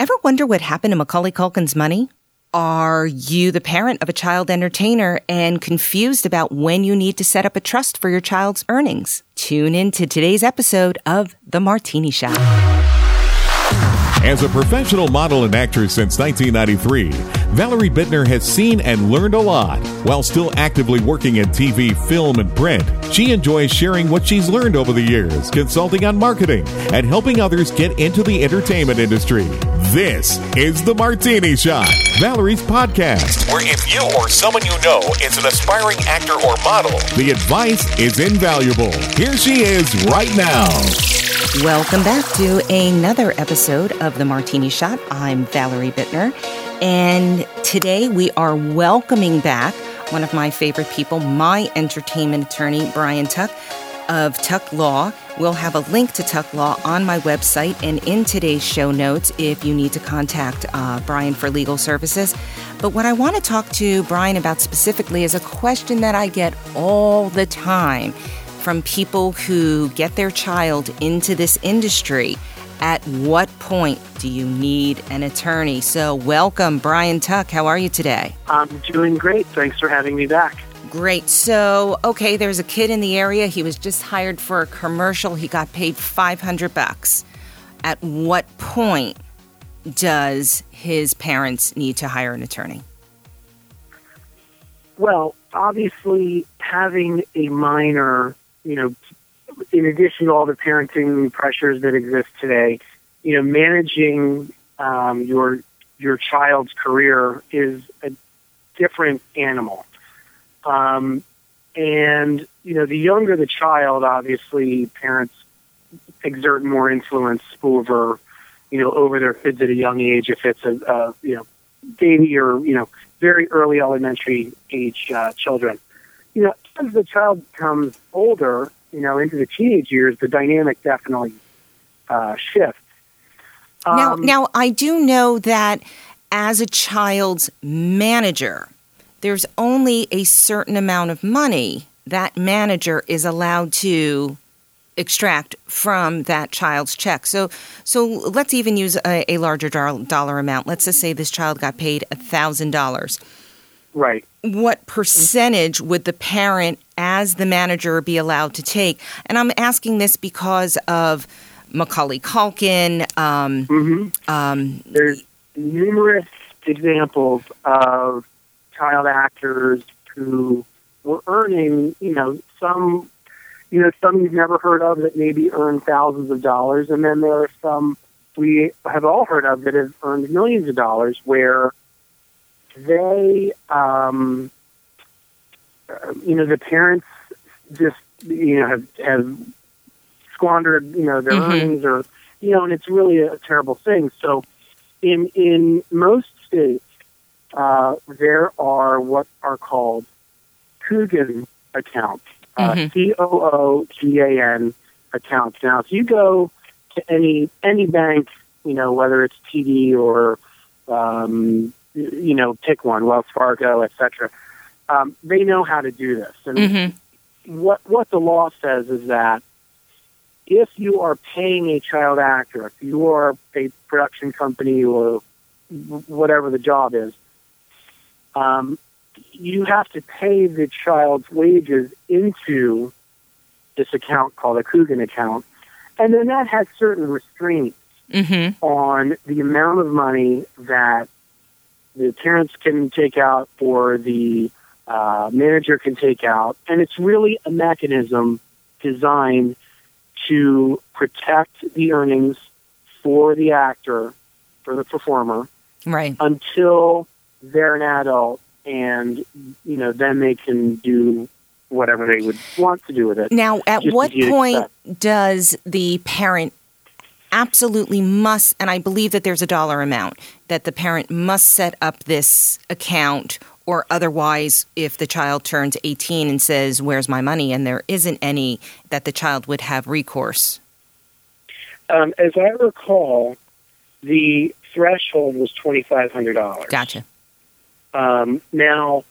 Ever wonder what happened to Macaulay Culkin's money? Are you the parent of a child entertainer and confused about when you need to set up a trust for your child's earnings? Tune in to today's episode of The Martini Shot. As a professional model and actress since 1993, Valerie Bittner has seen and learned a lot. While still actively working in TV, film, and print, she enjoys sharing what she's learned over the years, consulting on marketing, and helping others get into the entertainment industry. This is The Martini Shot, Valerie's podcast, where if you or someone you know is an aspiring actor or model, the advice is invaluable. Here she is right now. Welcome back to another episode of The Martini Shot. I'm Valerie Bittner, and today we are welcoming back one of my favorite people, my entertainment attorney, Bryan Tuk of Tuk Law. We'll have a link to Tuk Law on my website and in today's show notes if you need to contact uh, Bryan for legal services. But what I want to talk to Bryan about specifically is a question that I get all the time from people who get their child into this industry. At what point do you need an attorney? So, welcome, Bryan Tuk. How are you today? I'm doing great. Thanks for having me back. Great. So, okay, there's a kid in the area. He was just hired for a commercial. He got paid 500 bucks. At what point does his parents need to hire an attorney? Well, obviously, having a minor you know, in addition to all the parenting pressures that exist today, you know, managing um, your your child's career is a different animal. Um, and you know, the younger the child, obviously, parents exert more influence over, you know, over their kids at a young age. If it's a, a you know, baby or you know, very early elementary age uh, children you know, as the child becomes older, you know, into the teenage years, the dynamic definitely uh, shifts. Um, now, now, I do know that as a child's manager, there's only a certain amount of money that manager is allowed to extract from that child's check. So, so let's even use a, a larger dollar amount. Let's just say this child got paid a thousand dollars. Right. What percentage would the parent, as the manager, be allowed to take? And I'm asking this because of Macaulay Culkin. Um, mm-hmm. um, There's numerous examples of child actors who were earning, you know, some, you know, some you've never heard of that maybe earn thousands of dollars, and then there are some we have all heard of that have earned millions of dollars where they, um, you know, the parents just, you know, have, have squandered, you know, their mm-hmm. earnings or, you know, and it's really a terrible thing. So in, in most states, uh, there are what are called Coogan accounts, uh, mm-hmm. C O O G A N accounts. Now, if you go to any any bank, you know whether it's TD or um, you know, pick one, Wells Fargo, etc. Um, they know how to do this. And mm-hmm. what what the law says is that if you are paying a child actor, if you are a production company or whatever the job is, um, you have to pay the child's wages into this account called a Coogan account, and then that has certain restraints mm-hmm. on the amount of money that the parents can take out or the uh, manager can take out. And it's really a mechanism designed to protect the earnings for the actor, for the performer, right? Until they're an adult, and you know, then they can do whatever they would want to do with it. Now, at what point expect. does the parent absolutely must, and I believe that there's a dollar amount that the parent must set up this account, or otherwise, if the child turns 18 and says, Where's my money? and there isn't any, that the child would have recourse. Um, as I recall, the threshold was $2,500. Gotcha. Um, now,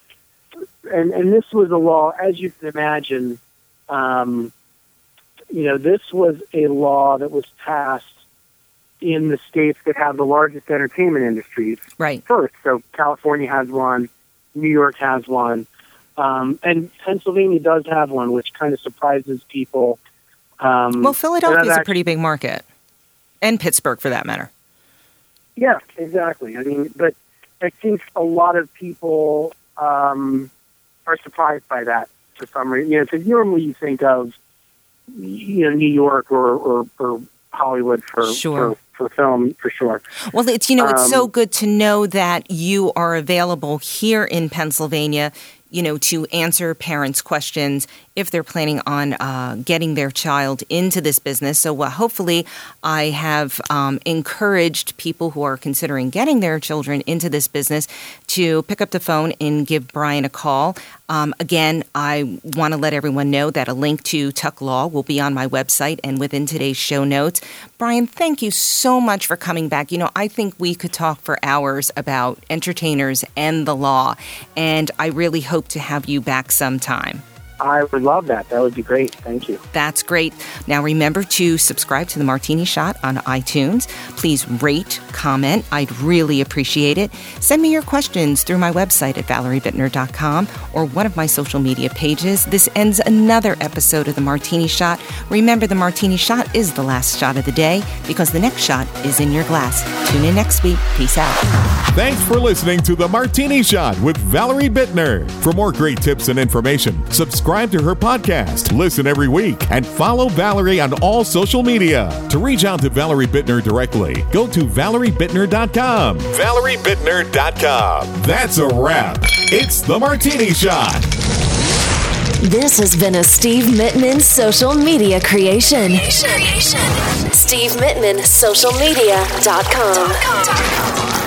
and, and this was a law, as you can imagine, um, you know, this was a law that was passed in the states that have the largest entertainment industries Right. first. So California has one, New York has one, um, and Pennsylvania does have one, which kind of surprises people. Um, Well, Philadelphia is a pretty big market, and Pittsburgh for that matter. Yeah, exactly. I mean, but I think a lot of people um, are surprised by that for some reason. You know, because normally you think of you know New York or or, or Hollywood for, Sure. for for film for sure. Well, it's you know it's so Um, good to know that you are available here in Pennsylvania. You know to answer parents' questions if they're planning on uh, getting their child into this business. So uh, hopefully, I have um, encouraged people who are considering getting their children into this business to pick up the phone and give Bryan a call. Um, again, I want to let everyone know that a link to Tuk Law will be on my website and within today's show notes. Bryan, thank you so much for coming back. You know, I think we could talk for hours about entertainers and the law, and I really hope to have you back sometime. I would love that. That would be great. Thank you. That's great. Now remember to subscribe to the Martini Shot on iTunes. Please rate, comment. I'd really appreciate it. Send me your questions through my website at valeriebittner.com or one of my social media pages. This ends another episode of the Martini Shot. Remember, the Martini Shot is the last shot of the day because the next shot is in your glass. Tune in next week. Peace out. Thanks for listening to The Martini Shot with Valerie Bittner. For more great tips and information, subscribe to her podcast, listen every week, and follow Valerie on all social media. To reach out to Valerie Bittner directly, go to valeriebittner.com. ValerieBittner.com. That's a wrap. It's The Martini Shot. This has been a Steve Mittman social media creation. Steve Mittman, socialmedia.com.